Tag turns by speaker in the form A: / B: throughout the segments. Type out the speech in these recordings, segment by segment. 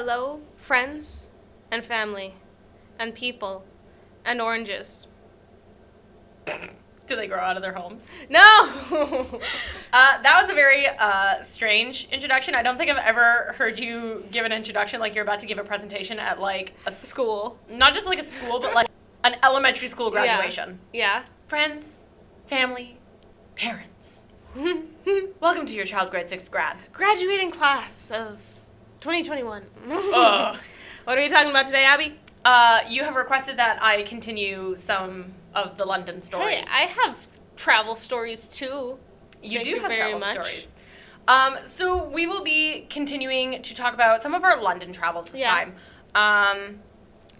A: hello, friends, and family, and people, and oranges.
B: Do they grow out of their homes?
A: No!
B: Uh, that was a very uh, strange introduction. I don't think I've ever heard you give an introduction like you're about to give a presentation at like a
A: School.
B: not just like a school, but like an elementary school graduation.
A: Yeah.
B: Friends, family, parents. Welcome to your child's grade six grad.
A: Graduating class of 2021.
B: Ugh.
A: What are we talking about today, Abby?
B: Uh, you have requested that I continue some of the London stories.
A: Hey, I have travel stories too.
B: You
A: Thank
B: do
A: you
B: have
A: very
B: travel
A: much.
B: stories. Um, so we will be continuing to talk about some of our London travels this
A: Yeah.
B: time. Um,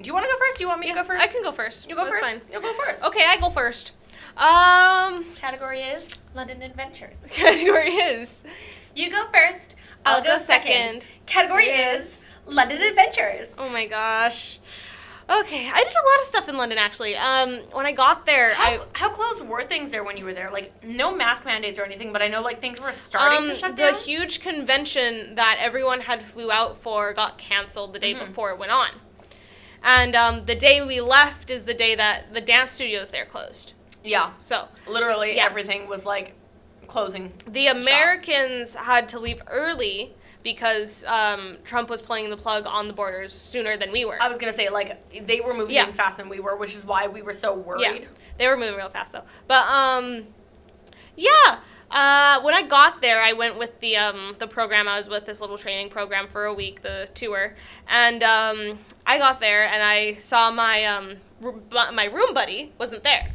B: do you want to go first? Do you want me to go first?
A: I can go first.
B: You go
A: That's
B: first.
A: Fine.
B: You go first.
A: Okay, I go first. Um,
B: Category is London Adventures.
A: category is
B: You go first. I'll,
A: I'll
B: go,
A: go
B: second.
A: second.
B: Category is London Adventures.
A: Oh my gosh. Okay, I did a lot of stuff in London actually. Um, when I got there,
B: How,
A: I
B: how close were things there when you were there? Like no mask mandates or anything, but I know like things were starting to
A: um,
B: shut
A: the
B: down.
A: The huge convention that everyone had flew out for got canceled the day
B: Mhm.
A: before it went on. And um, the day we left is the day that the dance studios there closed.
B: yeah,
A: So
B: literally
A: Yeah.
B: everything was like closing.
A: the Americans had to leave early because um, Trump was playing the plug on the borders sooner than we were.
B: I was gonna say like they were moving
A: Yeah.
B: in faster than we were, which is why we were so worried.
A: Yeah, they were moving real fast though. But um, yeah. Uh, when I got there, I went with the um, the program I was with, this little training program for a week, the tour, and um, I got there and I saw my um, my room buddy wasn't there.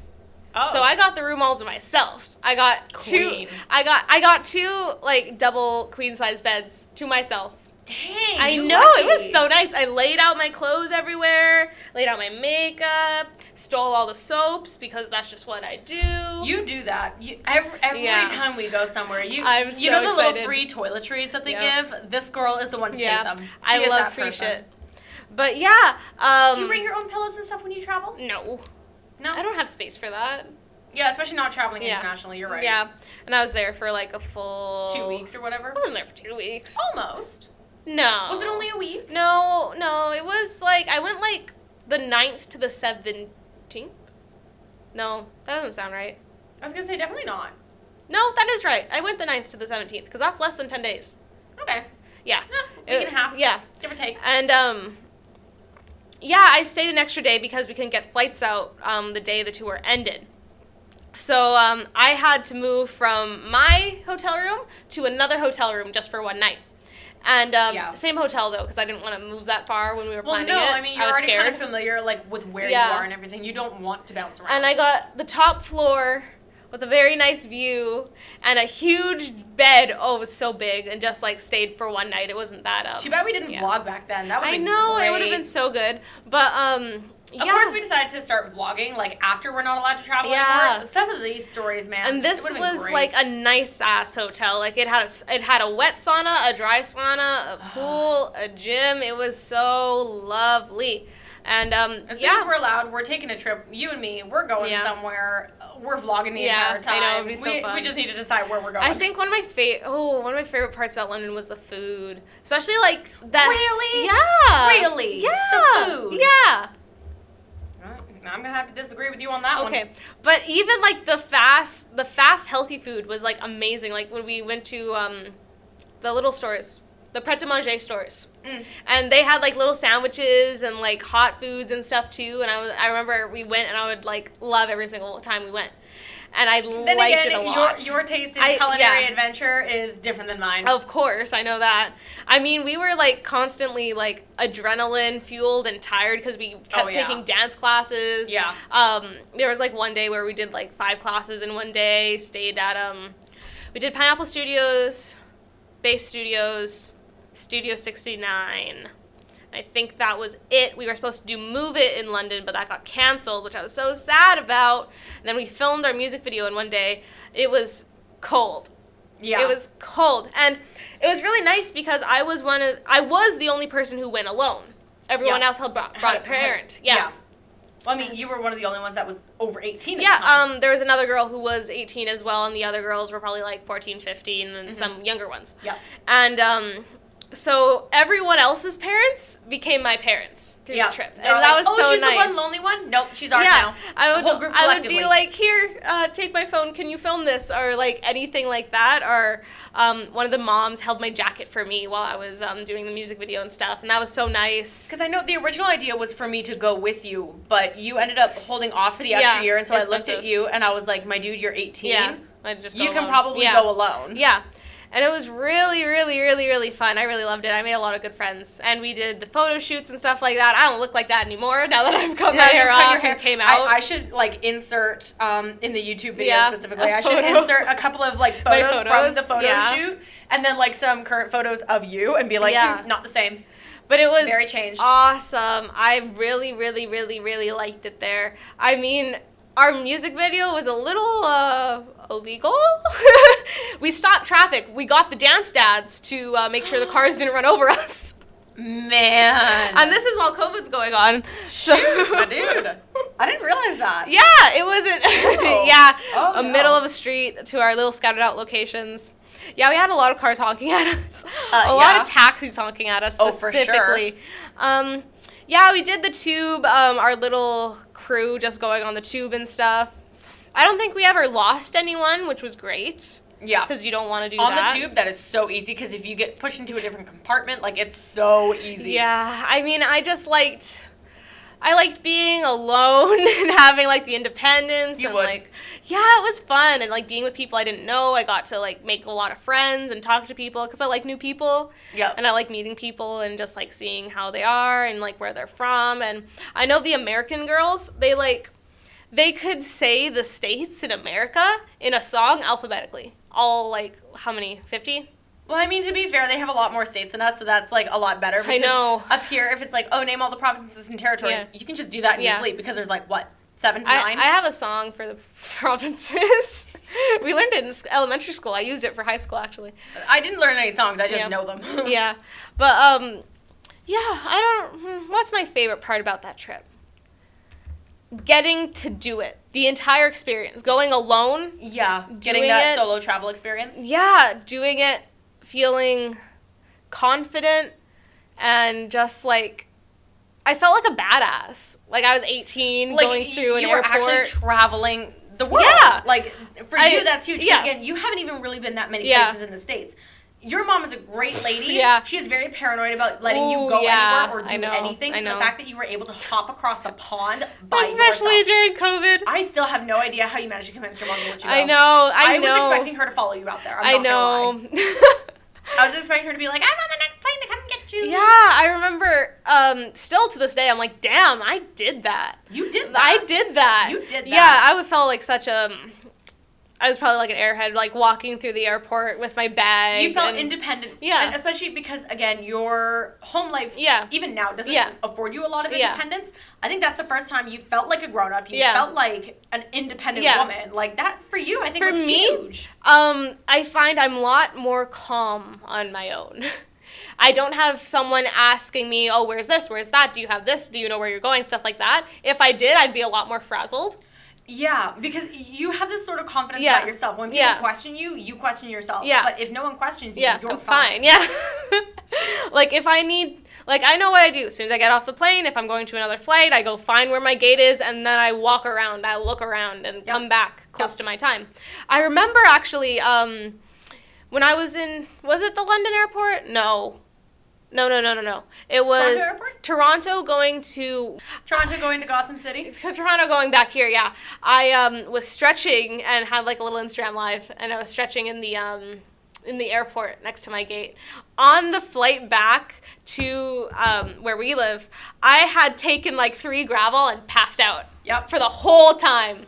B: Oh.
A: So I got the room all to myself. I got
B: Queen.
A: two. I got I got two like double queen size beds to myself.
B: dang.
A: I know it was so nice. I laid out my clothes everywhere, laid out my makeup, stole all the soaps because that's just what I do.
B: You do that. You, every every
A: Yeah.
B: time we go somewhere, you
A: I'm
B: you
A: so
B: know the little free toiletries that they
A: Yeah.
B: give. This girl is the one to
A: yeah,
B: take them. She
A: I love free
B: person.
A: shit. But yeah, um,
B: Do you bring your own pillows and stuff when you travel?
A: no,
B: No.
A: I don't have space for that.
B: Yeah, especially not traveling
A: Yeah.
B: internationally. You're right.
A: Yeah, and I was there for like a full
B: Two weeks or whatever.
A: I wasn't there for two weeks.
B: Almost.
A: No.
B: Was it only a week?
A: No, no. It was like I went like the 9th to the seventeenth. No, that doesn't sound right.
B: I was gonna say definitely not.
A: No, that is right. I went the 9th to the 17th because that's less than 10 days.
B: Okay.
A: Yeah.
B: Yeah, week and a half.
A: Yeah.
B: Give or take.
A: And um yeah, I stayed an extra day because we couldn't get flights out um, the day the tour ended. So um, I had to move from my hotel room to another hotel room just for one night. And um,
B: Yeah.
A: same hotel though, because I didn't want to move that far when we were
B: Well,
A: planning
B: no,
A: it.
B: I mean you're
A: was
B: already
A: scared.
B: kind of familiar like with where
A: Yeah.
B: you are and everything. You don't want to bounce around.
A: And I got the top floor with a very nice view and a huge bed. Oh, it was so big and just like stayed for one night. It wasn't that um,
B: Too bad we didn't
A: yeah.
B: vlog back then. That would.
A: I know it would have been so good, but um,
B: Of
A: yeah.
B: course, we decided to start vlogging like after we're not allowed to travel
A: Yeah.
B: anymore. Some of these stories, man.
A: and this was
B: great.
A: like a nice ass hotel. Like it had a, it had a wet sauna, a dry sauna, a pool, a gym. It was so lovely. And um,
B: As soon
A: yeah,
B: as we're allowed, we're taking a trip. You and me, we're going
A: Yeah.
B: somewhere. We're vlogging the
A: Yeah,
B: entire
A: I
B: time.
A: know, it'd be so
B: we,
A: fun.
B: we just need to decide where we're going.
A: I think one of my favorite oh one of my favorite parts about London was the food, especially like that.
B: Really?
A: Yeah.
B: Really?
A: Yeah.
B: The food?
A: Yeah.
B: I'm gonna have to disagree with you on that one.
A: Okay, but even like the fast, the fast healthy food was like amazing. Like when we went to um, the little stores, the pret a manger stores,
B: Mm.
A: and they had like little sandwiches and like hot foods and stuff too. And I was, I remember we went and I would like love every single time we went, and I
B: Then
A: liked
B: again,
A: it a lot.
B: your your taste in
A: I-
B: culinary
A: yeah.
B: adventure is different than mine.
A: Of course, I know that. I mean, we were like constantly like adrenaline fueled and tired because we kept
B: Oh, yeah.
A: taking dance classes.
B: Yeah.
A: Um, there was like one day where we did like five classes in one day. Stayed at um, we did Pineapple Studios, Base Studios, Studio sixty nine. I think that was it. We were supposed to do Move It in London, but that got canceled, which I was so sad about. And then we filmed our music video and one day. It was cold.
B: yeah.
A: It was cold, and it was really nice because I was one of I was the only person who went alone. Everyone
B: Yeah.
A: else had brought, brought a parent.
B: had-
A: Yeah.
B: Well, I mean, you were one of the only ones that was over 18 at
A: Yeah,
B: the time.
A: um, there was another girl who was 18 as well, and the other girls were probably like 14, 15, and
B: Mm-hmm.
A: some younger ones.
B: yeah.
A: And um, so everyone else's parents became my parents through
B: Yeah.
A: the trip, and that was
B: oh,
A: so
B: she's
A: nice.
B: the one lonely one. Nope, she's ours
A: yeah,
B: now.
A: I would,
B: whole group
A: I would be like, here, uh, take my phone. Can you film this, or like anything like that? Or um, one of the moms held my jacket for me while I was um, doing the music video and stuff, and that was so nice.
B: Because I know the original idea was for me to go with you, but you ended up holding off for the extra
A: Yeah,
B: year, and so I looked at you and I was like, "My dude, you're 18.
A: Yeah, I just
B: You
A: go
B: can probably
A: Yeah.
B: go alone."
A: Yeah. And it was really, really, really, really fun. I really loved it. I made a lot of good friends. And we did the photo shoots and stuff like that. I don't look like that anymore now that I've cut my
B: Now you
A: hair off
B: hair.
A: and came
B: I-
A: out.
B: I, should like insert um, in the YouTube video
A: Yeah,
B: specifically. I should insert a couple of like
A: My
B: photos, from the photo
A: yeah.
B: shoot, and then like some current photos of you, and be like,
A: Yeah.
B: "Hmm, not the same.
A: but it was
B: Very changed.
A: awesome. I really, really, really, really liked it there. I mean, our music video was a little uh, illegal. we stopped traffic. We got the dance dads to uh, make sure the cars didn't run over us.
B: Man,
A: And this is while COVID's going on. So,
B: Shoot, my dude. I didn't realize that.
A: Yeah, it wasn't.
B: Oh.
A: yeah,
B: Oh,
A: a
B: no.
A: middle of a street to our little scattered out locations. Yeah, we had a lot of cars honking at us.
B: Uh,
A: a lot of taxis honking at us specifically.
B: Oh, for sure.
A: Um, yeah, we did the tube. Um, our little crew just going on the tube and stuff. I don't think we ever lost anyone, which was great
B: Yeah.
A: because you don't want to do that.
B: On
A: that.
B: the tube, that is so easy because if you get pushed into a different compartment, like it's so easy.
A: Yeah, I mean, I just liked, I liked being alone and having like the independence
B: You
A: and
B: would.
A: like, yeah, it was fun and like being with people I didn't know. I got to like make a lot of friends and talk to people because I like new people
B: Yeah.
A: and I like meeting people and just like seeing how they are and like where they're from. And I know the American girls, they like, they could say the states in America in a song alphabetically. All like how many? Fifty?
B: Well, I mean, to be fair, they have a lot more states than us, so that's like a lot better.
A: I know.
B: Up here, if it's like, oh, name all the provinces and territories,
A: Yeah.
B: you can just do that in your sleep because there's like what seven to
A: I,
B: nine.
A: I have a song for the provinces. we learned it in elementary school. I used it for high school actually.
B: I didn't learn any songs. I just
A: Yeah.
B: know them.
A: yeah, but um, yeah. I don't. hmm, What's my favorite part about that trip? Getting to do it, the entire experience, going alone.
B: yeah. Getting that
A: it-
B: solo travel experience.
A: Yeah, doing it, feeling confident, and just like. I felt like a badass. Like I was 18,
B: Like
A: going through an
B: you were
A: airport.
B: actually traveling the world.
A: Yeah.
B: Like for
A: I-
B: you, that's huge.
A: yeah.
B: again, you haven't even really been that many
A: Yeah.
B: places in the states. Your mom is a great lady.
A: Yeah.
B: She is very paranoid about letting you go
A: yeah,
B: anywhere or do
A: know,
B: anything.
A: I
B: So the fact that you were able to hop across the pond by
A: Especially
B: yourself.
A: during COVID.
B: I still have no idea how you managed to convince your mom to let you go.
A: I know. I,
B: I,
A: know.
B: was expecting her to follow you out there. I'm
A: I
B: not gonna lie.
A: know.
B: I was expecting her to be like, I'm on the next plane to come get you.
A: yeah, I remember. Um, still to this day, I'm like, damn, I did that.
B: You did that.
A: I did that.
B: You did that. Yeah.
A: I would felt like such a. I was probably like an airhead, like walking through the airport with my bag.
B: You felt
A: and-
B: independent.
A: Yeah.
B: And especially because, again, your home life,
A: Yeah.
B: even now, doesn't
A: Yeah.
B: afford you a lot of
A: Yeah.
B: independence. I think that's the first time you felt like a grown up. You
A: Yeah.
B: felt like an independent
A: Yeah.
B: woman. Like that for you, I think
A: For
B: was
A: me,
B: huge.
A: Um, I find I'm a lot more calm on my own. I don't have someone asking me, "Oh, where's this? Where's that? Do you have this? Do you know where you're going?" Stuff like that. If I did, I'd be a lot more frazzled.
B: Yeah, because you have this sort of confidence
A: Yeah.
B: about yourself. When people
A: Yeah.
B: question you, you question yourself.
A: Yeah.
B: But if no one questions you,
A: Yeah,
B: you're
A: I'm fine. Yeah. like if I need, like I know what I do. As soon as I get off the plane, if I'm going to another flight, I go find where my gate is, and then I walk around. I look around and come back close
B: Yep.
A: to my time. I remember actually um, when I was in, was it the London airport? No. No, no, no, no, no. It was
B: airport?
A: Toronto going to
B: Toronto going to Gotham City.
A: Toronto going back here, yeah. I um, was stretching and had like a little Instagram live, and I was stretching in the um, in the airport next to my gate. On the flight back to um, where we live, I had taken like three Gravol and passed out
B: Yep.
A: for the whole time.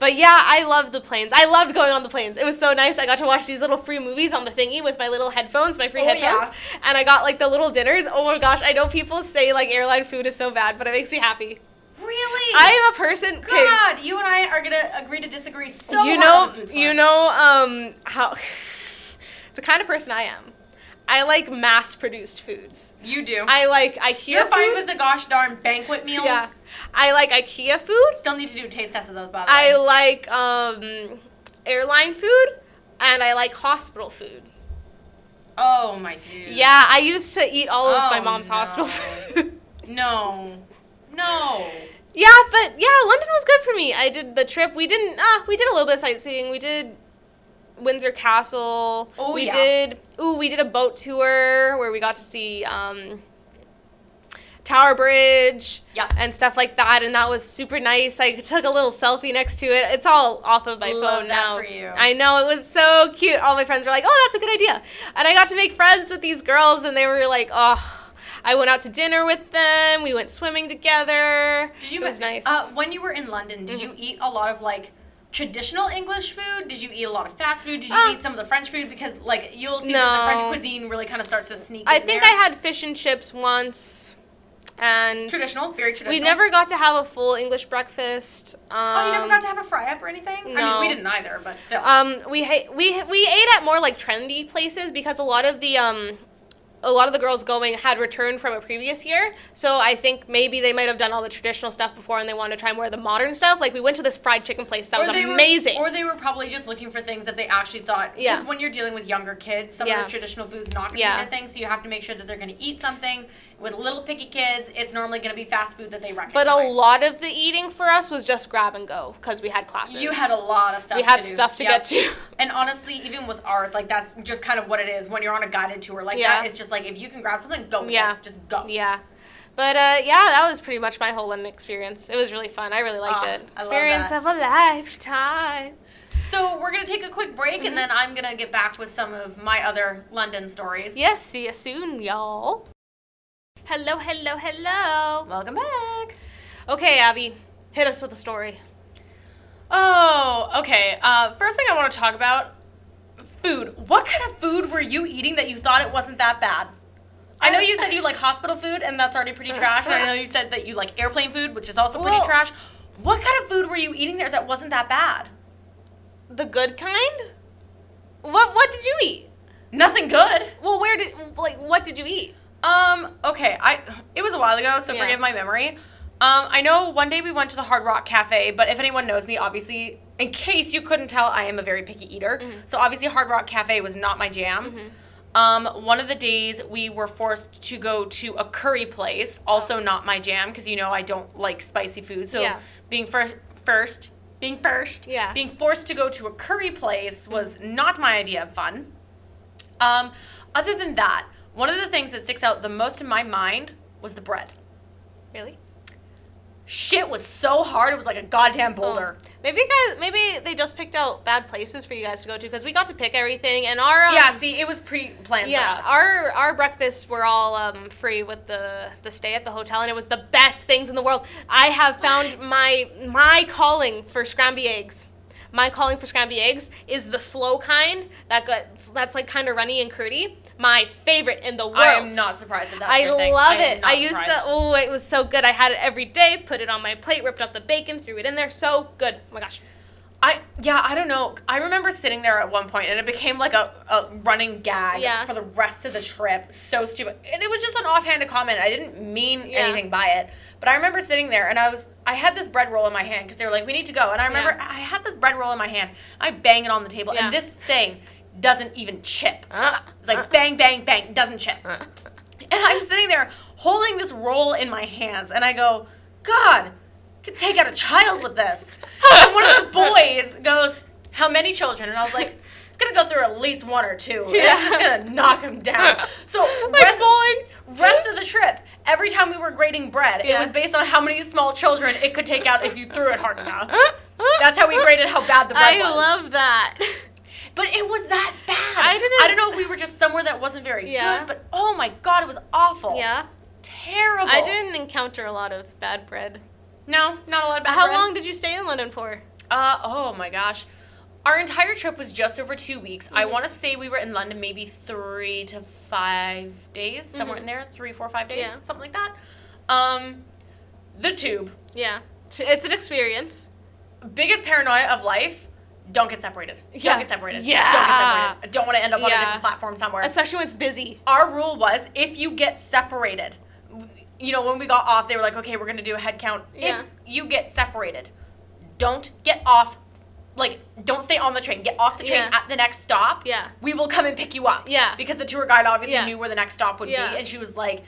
A: But yeah, I loved the planes. I loved going on the planes. It was so nice. I got to watch these little free movies on the thingy with my little headphones, my free
B: Oh,
A: headphones,
B: yeah.
A: and I got like the little dinners. Oh my gosh, I know people say like airline food is so bad, but it makes me happy.
B: Really?
A: I am a person.
B: God, you and I are gonna agree to disagree so
A: you know,
B: on the food
A: you know, um, how the kind of person I am. I like mass-produced foods.
B: You do.
A: I like IKEA
B: You're
A: food.
B: fine with the gosh darn banquet meals.
A: yeah, I like IKEA food.
B: Still need to do a taste test of those, by the
A: I
B: way.
A: like um, airline food, and I like hospital food.
B: Oh my dude.
A: Yeah, I used to eat all of my
B: Oh,
A: mom's
B: no.
A: hospital food.
B: No. No.
A: yeah, but yeah, London was good for me. I did the trip. We didn't. Ah, we did a little bit of sightseeing. We did Windsor Castle.
B: Oh,
A: we
B: yeah.
A: did. Ooh, we did a boat tour where we got to see um, Tower Bridge.
B: Yeah.
A: and stuff like that, and that was super nice. I took a little selfie next to it. It's all off of my
B: Love
A: phone
B: that
A: now.
B: for you.
A: I know it was so cute. All my friends were like, "Oh, that's a good idea," and I got to make friends with these girls, and they were like, "Oh." I went out to dinner with them. We went swimming together.
B: Did you
A: it was nice.
B: Uh, when you were in London, did you
A: Mhm.
B: eat a lot of like traditional English food? Did you eat a lot of fast food? Did you
A: Uh,
B: eat some of the French food? Because like you'll see that the French cuisine really kind of starts to sneak. In.
A: I
B: in
A: think
B: there.
A: I had fish and chips once, and
B: traditional, very traditional.
A: We never got to have a full English breakfast. Um,
B: Oh, you never got to have a fry up or anything? I mean,
A: no.
B: we didn't either, but still.
A: Um, we ha- we we ate at more like trendy places because a lot of the um, a lot of the girls going had returned from a previous year. So I think maybe they might have done all the traditional stuff before and they wanted to try more of the modern stuff. Like we went to this fried chicken place that was
B: they were-
A: amazing.
B: or they were probably just looking for things that they actually thought. Because
A: Yeah.
B: when you're dealing with younger kids, some
A: Yeah.
B: of the traditional food's not going to
A: Yeah.
B: be their thing, so you have to make sure that they're going to eat something. With little picky kids, it's normally going to be fast food that they recognize.
A: but a lot of the eating for us was just grab and go because we had classes.
B: You had a lot of stuff.
A: we had
B: to
A: stuff to
B: Yep.
A: get to.
B: And honestly, even with ours, like that's just kind of what it is. When you're on a guided tour like
A: Yeah.
B: that, it's just like if you can grab something, go.
A: Yeah.
B: it. Just go.
A: Yeah. But uh, yeah, that was pretty much my whole London experience. It was really fun. I really liked
B: Ah,
A: it. Experience of a lifetime.
B: So we're gonna take a quick break,
A: Mm-hmm.
B: and then I'm gonna get back with some of my other London stories.
A: Yes, see you soon, y'all. Hello, hello, hello.
B: Welcome back.
A: Okay, Abby, hit us with a story.
B: Oh, okay. Uh, first thing I want to talk about food. What kind of food were you eating that you thought it wasn't that bad? I know you said you like hospital food, and that's already pretty trash. And I know you said that you like airplane food, which is also pretty
A: Well-
B: trash. What kind of food were you eating there that wasn't that bad?
A: The good kind? What What did you eat?
B: Nothing good.
A: Well, where did like what did you eat?
B: Um, okay, I it was a while ago, so
A: Yeah.
B: forgive my memory. Um, I know one day we went to the Hard Rock Cafe, but if anyone knows me, obviously, in case you couldn't tell, I am a very picky eater.
A: Mm-hmm.
B: So obviously, Hard Rock Cafe was not my jam. Um, one of the days we were forced to go to a curry place, also not my jam, because you know I don't like spicy food. So
A: Yeah.
B: being first, first, being first,
A: Yeah. Mm-hmm.
B: being forced to go to a curry place was not my idea of fun. Um, other than that, one of the things that sticks out the most in my mind was the bread.
A: Really?
B: Shit was so hard; it was like a goddamn boulder.
A: Oh. Maybe guys, maybe they just picked out bad places for you guys to go to because we got to pick everything and our um,
B: yeah, see, it was pre-planned
A: yeah
B: for us.
A: our our breakfasts were all um, free with the the stay at the hotel and it was the best things in the world. I have found my my calling for scramby eggs. My calling for scramby eggs is the slow kind that got that's like kind of runny and curdy. My favorite in the world.
B: I am not surprised that that's
A: I
B: your thing.
A: love
B: am
A: it. I used to. Oh, it was so good. I had it every day. Put it on my plate. Ripped up the bacon. Threw it in there. So good. Oh my gosh.
B: I yeah, I don't know. I remember sitting there at one point, and it became like a, a running gag
A: Yeah.
B: for the rest of the trip. So stupid, and it was just an offhanded comment. I didn't mean
A: Yeah.
B: anything by it, but I remember sitting there, and I was I had this bread roll in my hand because they were like, "We need to go," and I remember
A: Yeah.
B: I had this bread roll in my hand. I bang it on the table, and this thing doesn't even chip.
A: Uh,
B: It's like bang, bang, bang, doesn't chip. And I'm sitting there holding this roll in my hands, and I go, God, could take out a child with this. And one of the boys goes, How many children? And I was like, It's gonna go through at least one or two. And It's just gonna knock him down. So
A: Like
B: rest, rest of the trip, every time we were grading bread, it was based on how many small children it could take out if you threw it hard enough. That's how we graded how bad the bread
A: I
B: was.
A: love that.
B: But it was that bad.
A: I didn't-
B: I don't know if we were just somewhere that wasn't very
A: Yeah.
B: good, but oh my god, it was awful.
A: yeah.
B: Terrible.
A: I didn't encounter a lot of bad bread.
B: No, not a lot of bad bread.
A: How
B: bread.
A: long did you stay in London for?
B: Uh oh my gosh. Our entire trip was just over two weeks. I
A: Mhm.
B: want to say we were in London maybe three to five days, somewhere
A: Mhm.
B: in there, three, four, five days,
A: Yeah.
B: something like that. Um, the tube,
A: Yeah. It's an experience.
B: biggest paranoia of life. Don't get separated.
A: Yeah.
B: Don't get separated.
A: Yeah.
B: Don't get separated. I don't want to end up on a different platform somewhere.
A: Especially when it's busy.
B: our rule was if you get separated, you know, when we got off, they were like, okay, we're going to do a head count.
A: Yeah.
B: If you get separated, don't get off like don't stay on the train. Get off the train
A: Yeah.
B: at the next stop.
A: Yeah.
B: We will come and pick you up.
A: Yeah.
B: Because the tour guide obviously
A: Yeah.
B: knew where the next stop would
A: Yeah.
B: be, and she was like,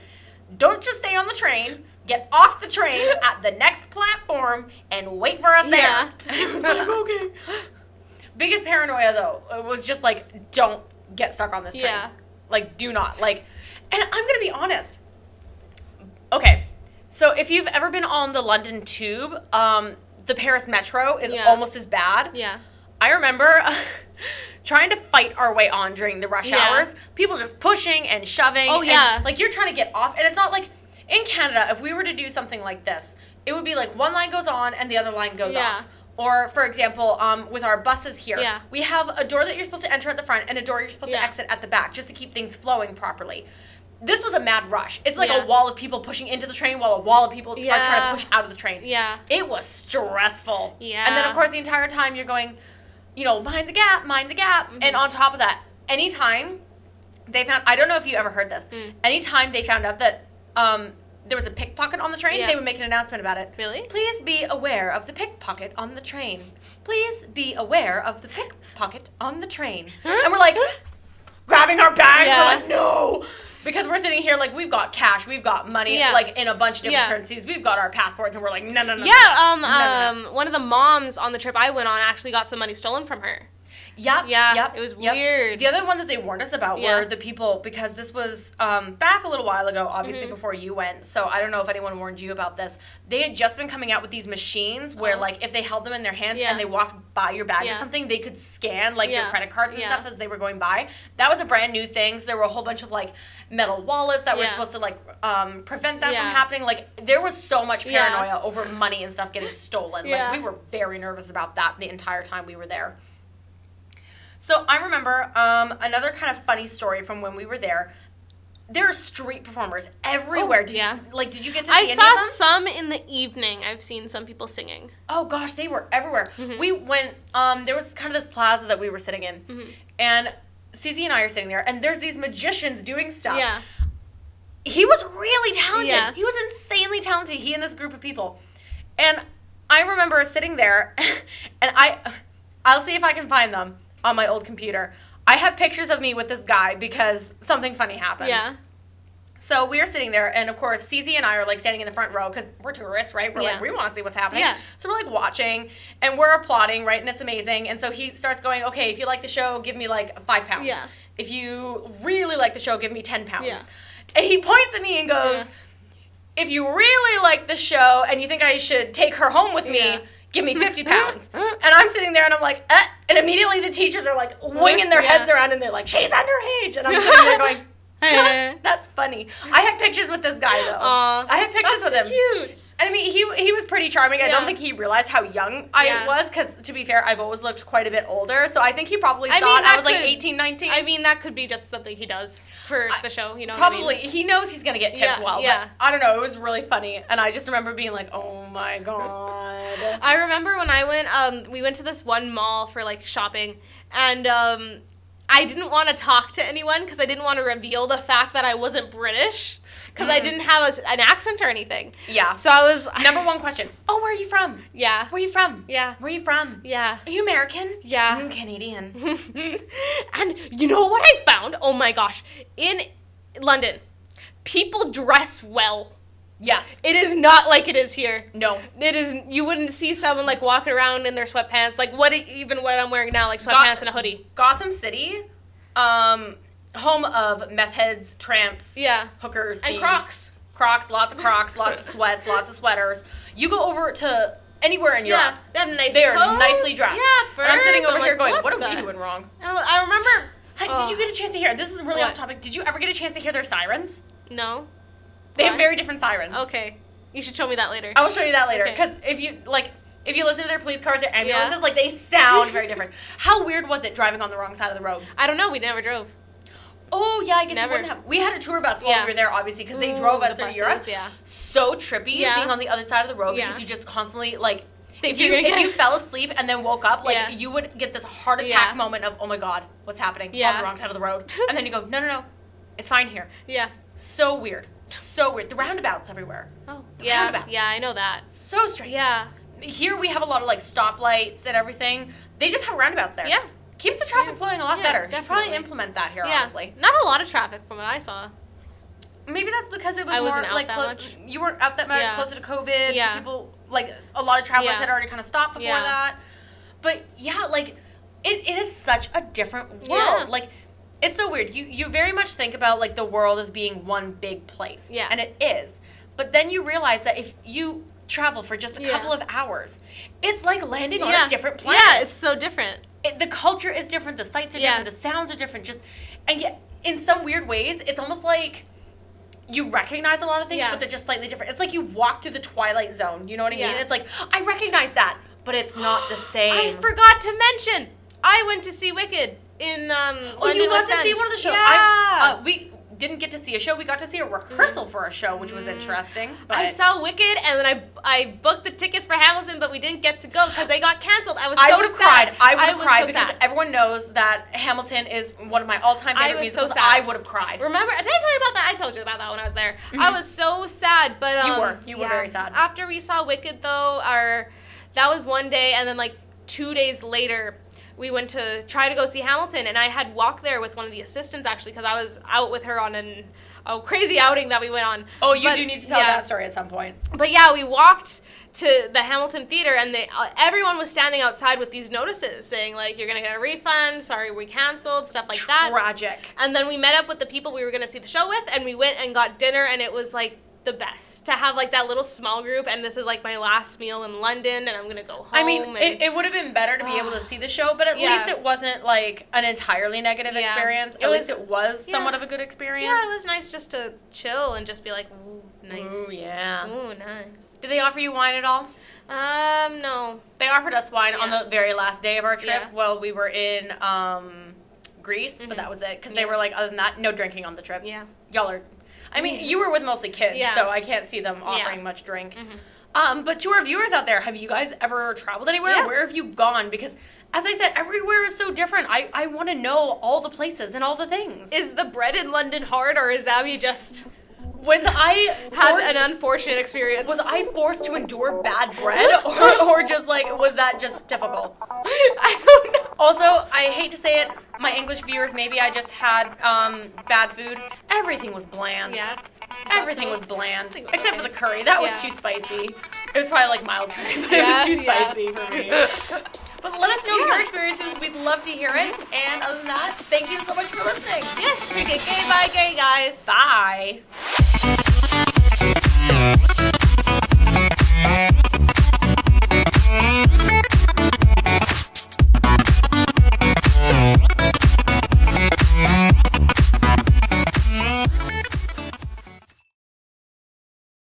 B: "Don't just stay on the train." Get off the train at the next platform and wait for us there.
A: Yeah.
B: And I was like, okay. Biggest paranoia though uh, was just like, don't get stuck on this train.
A: Yeah.
B: Like, do not. Like, and I'm gonna be honest. Okay, so if you've ever been on the London Tube, um, the Paris Metro is
A: Yeah.
B: almost as bad.
A: Yeah.
B: I remember trying to fight our way on during the rush
A: Yeah.
B: hours. People just pushing and shoving.
A: Oh,
B: and,
A: yeah.
B: like you're trying to get off, and it's not like in Canada. If we were to do something like this, it would be like one line goes on and the other line goes
A: Yeah.
B: off. Or, for example, um, with our buses here,
A: Yeah.
B: we have a door that you're supposed to enter at the front and a door you're supposed
A: Yeah.
B: to exit at the back, just to keep things flowing properly. This was a mad rush. It's like
A: Yeah.
B: a wall of people pushing into the train while a wall of people are trying to push out of the train
A: Yeah.
B: it was stressful.
A: Yeah.
B: And then of course the entire time you're going, you know, mind the gap, mind the gap.
A: Mm-hmm.
B: And on top of that, anytime they found I don't know if you ever heard this.
A: Mm.
B: Anytime they found out that um, there was a pickpocket on the train,
A: Yeah.
B: they would make an announcement about it.
A: Really?
B: Please be aware of the pickpocket on the train. Please be aware of the pickpocket on the train. and we're like grabbing our bags.
A: Yeah.
B: We're like, no. Because we're sitting here like we've got cash, we've got money,
A: Yeah.
B: like in a bunch of different currencies. We've got our passports, and we're like, no, no, no. no,
A: Yeah, um,
B: no, no, no.
A: um, one of the moms on the trip I went on actually got some money stolen from her.
B: Yep.
A: Yeah,
B: Yep.
A: it was
B: yep.
A: weird.
B: The other one that they warned us about
A: Yeah.
B: were the people because this was um, back a little while ago, obviously
A: Mhm.
B: before you went. So I don't know if anyone warned you about this. They had just been coming out with these machines where,
A: Oh.
B: like, if they held them in their hands
A: Yeah.
B: and they walked by your bag or something, they could scan like your credit cards and
A: Yeah.
B: stuff as they were going by. That was a brand new thing. So there were a whole bunch of like metal wallets that were supposed to like um, prevent that
A: Yeah.
B: from happening. Like there was so much
A: Yeah.
B: paranoia over money and stuff getting stolen.
A: Yeah.
B: Like we were very nervous about that the entire time we were there. So I remember um, another kind of funny story from when we were there. There are street performers everywhere.
A: Oh,
B: did
A: yeah.
B: you like? Did you get to see
A: I
B: any
A: saw
B: of them?
A: some in the evening. I've seen some people singing.
B: Oh gosh, they were everywhere.
A: Mhm.
B: We went. Um, there was kind of this plaza that we were sitting in,
A: Mhm.
B: and Cece and I are sitting there, and there's these magicians doing stuff.
A: Yeah.
B: he was really talented.
A: Yeah.
B: He was insanely talented. He and this group of people, and I remember sitting there, and I, I'll see if I can find them on my old computer. I have pictures of me with this guy because something funny happened.
A: Yeah.
B: So we are sitting there, and of course, Cece and I are like standing in the front row because we're tourists, right? We're
A: Yeah.
B: like, we want to see what's happening.
A: Yeah.
B: So we're like watching, and we're applauding, right? And it's amazing. And so he starts going, okay, if you like the show, give me like five pounds.
A: Yeah.
B: If you really like the show, give me 10 pounds.
A: Yeah.
B: And he points at me and goes,
A: Yeah.
B: if you really like the show and you think I should take her home with me. Give me 50 pounds. and I'm sitting there and I'm like, eh. And immediately the teachers are like winging their
A: Yeah.
B: heads around and they're like, she's underage. And I'm sitting there going, that's funny. I had pictures with this guy though.
A: Aw.
B: I had pictures with him.
A: cute.
B: And I mean, he he was pretty charming. I don't think he realized how young I
A: Yeah.
B: was because, to be fair, I've always looked quite a bit older. So I think he probably
A: I mean,
B: thought I
A: that
B: was like
A: could-
B: 18, 19.
A: I mean, that could be just something he does for
B: I-
A: the show. You know. what I mean?
B: Probably he knows he's gonna get tipped
A: Yeah,
B: well.
A: yeah.
B: I don't know. It was really funny, and I just remember being like, "Oh my god."
A: I remember when I went, um, we went to this one mall for like shopping, and um, I didn't want to talk to anyone because I didn't want to reveal the fact that I wasn't British because I
B: Mhm.
A: didn't have a, an accent or anything.
B: yeah.
A: So I was
B: Number one question. Oh, where are you from?
A: Yeah.
B: Where are you from?
A: Yeah.
B: Where are you from?
A: Yeah.
B: Are you American?
A: Yeah.
B: I'm Canadian.
A: and you know what I found? Oh my gosh. In London, people dress well.
B: Yes.
A: It is not like it is here.
B: No.
A: It is. You wouldn't see someone like walking around in their sweatpants, like what even what I'm wearing now, like sweatpants and a hoodie.
B: Gotham City, um, home of meth heads, tramps,
A: Yeah.
B: hookers,
A: And
B: thieves.
A: Crocs.
B: Crocs, lots of Crocs, lots of sweats, lots of sweaters. You go over to anywhere in
A: Yeah,
B: Europe.
A: they have nice.
B: They are
A: coats.
B: nicely dressed.
A: Yeah,
B: and I'm sitting over
A: I'm
B: here
A: like,
B: going, what are
A: that?
B: we doing wrong?
A: I remember. Oh.
B: Did you get a chance to hear? This is really
A: What?
B: off topic. Did you ever get a chance to hear their sirens?
A: No.
B: They have very different sirens.
A: Okay. You should show me that later.
B: I will show you that later
A: Okay.
B: because if you like. If you listen to their police cars or ambulances,
A: Yeah.
B: like they sound very different. How weird was it driving on the wrong side of the road?
A: I don't know. We never drove.
B: Oh yeah, I guess
A: Never.
B: you wouldn't have. We had a tour bus while
A: Yeah.
B: we were there, obviously, because they
A: Ooh,
B: drove us
A: the
B: through
A: buses,
B: Europe.
A: Yeah.
B: So trippy
A: Yeah.
B: being on the other side of the road because you just constantly like.
A: Think
B: if you if you fell asleep and then woke up, like you would get this heart attack moment of oh my god, what's happening on the wrong side of the road, and then you go no no no, it's fine here.
A: Yeah.
B: So weird, so weird. The roundabouts everywhere,
A: Oh. Yeah.
B: roundabouts.
A: Yeah, I know that.
B: so strange.
A: Yeah.
B: Here we have a lot of like stoplights and everything. they just have roundabouts there.
A: Yeah.
B: Keeps the traffic
A: Yeah.
B: flowing a lot
A: Yeah,
B: better. Should probably implement that here,
A: Yeah.
B: honestly.
A: Not a lot of traffic from what I saw.
B: Maybe that's because it was
A: I
B: more
A: wasn't out
B: like
A: that
B: clo-
A: much.
B: you weren't out that much,
A: Yeah.
B: closer to COVID.
A: Yeah.
B: People like a lot of travelers had already kind of stopped before
A: Yeah.
B: that. But yeah, like it, it is such a different world. Like it's so weird. You you very much think about like the world as being one big place.
A: Yeah.
B: And it is. But then you realize that if you travel for just a
A: Yeah.
B: couple of hours, it's like landing on a different planet.
A: Yeah, it's so different.
B: it, the culture is different, the sights are
A: Yeah.
B: different, the sounds are different. Just and yet, in some weird ways, it's almost like you recognize a lot of things,
A: Yeah.
B: but they're just slightly different. It's like you walk through the Twilight Zone. You know what I mean?
A: Yeah.
B: It's like I recognize that, but it's not the same.
A: I forgot to mention, I went to see Wicked in um.
B: Oh, you got
A: West
B: to see one of the shows.
A: Yeah.
B: I, uh, we didn't get to see a show. We got to see a rehearsal for a show, which was interesting. But
A: Mm. I saw Wicked and then I I booked the tickets for Hamilton, but we didn't get to go because they got canceled. I was
B: I
A: so I
B: would have
A: sad.
B: cried. I would have cried
A: so
B: because
A: sad.
B: everyone knows that Hamilton is one of my all-time
A: I
B: favorite
A: was so sad.
B: I would have cried.
A: Remember? Did I tell you about that? I told you about that when I was there. I was so sad, but um,
B: Mm-hmm. You were. You were very sad.
A: After we saw Wicked, though, our that was one day, and then like two days later, we went to try to go see Hamilton, and I had walked there with one of the assistants actually because I was out with her on an a crazy outing that we went on.
B: Oh, you
A: But,
B: do need to tell
A: yeah.
B: that story at some point.
A: But yeah, we walked to the Hamilton Theater, and they uh, everyone was standing outside with these notices saying like, "You're gonna get a refund. Sorry, we canceled." Stuff like that.
B: Tragic.
A: And then we met up with the people we were gonna see the show with, and we went and got dinner, and it was like the best to have like that little small group. And this is like my last meal in London, and I'm gonna go home.
B: I mean,
A: and
B: it, it would have been better to be able to see the show, but at
A: Yeah.
B: least it wasn't like an entirely negative
A: Yeah.
B: experience.
A: It
B: At
A: was-
B: least it was
A: yeah.
B: somewhat of a good experience.
A: yeah, it was nice just to chill and just be like, ooh, nice.
B: Ooh, yeah.
A: Ooh, nice.
B: Did they offer you wine at all?
A: Um, no.
B: They offered us wine on the very last day of our trip while we were in um, Greece, but
A: Mhm.
B: that was it. Because they were like, other than that, no drinking on the trip.
A: Yeah.
B: Y'all are. I mean, you were with mostly kids,
A: Yeah.
B: so I can't see them
A: Yeah.
B: offering much drink.
A: Mhm.
B: Um, but to our viewers out there, have you guys ever traveled anywhere?
A: Yeah.
B: Where have you gone? Because as I said, everywhere is so different. I, I want to know all the places and all the things.
A: Is the bread in London hard, or is Abby just
B: Was I
A: had
B: forced,
A: an unfortunate experience?
B: was I forced to endure bad bread, or, or just like was that just typical?
A: I don't know.
B: Also, I hate to say it, my English viewers, maybe I just had um, bad food. Everything was bland.
A: Yeah.
B: Everything was bland, except for the curry. That was too spicy. It was probably like mild curry, but
A: yeah,
B: it was too
A: yeah.
B: spicy for me. but let us know your experiences. We'd love to hear it. And other than that, thank you so much for listening.
A: Yes, drink it gay, bye gay, guys.
B: Bye.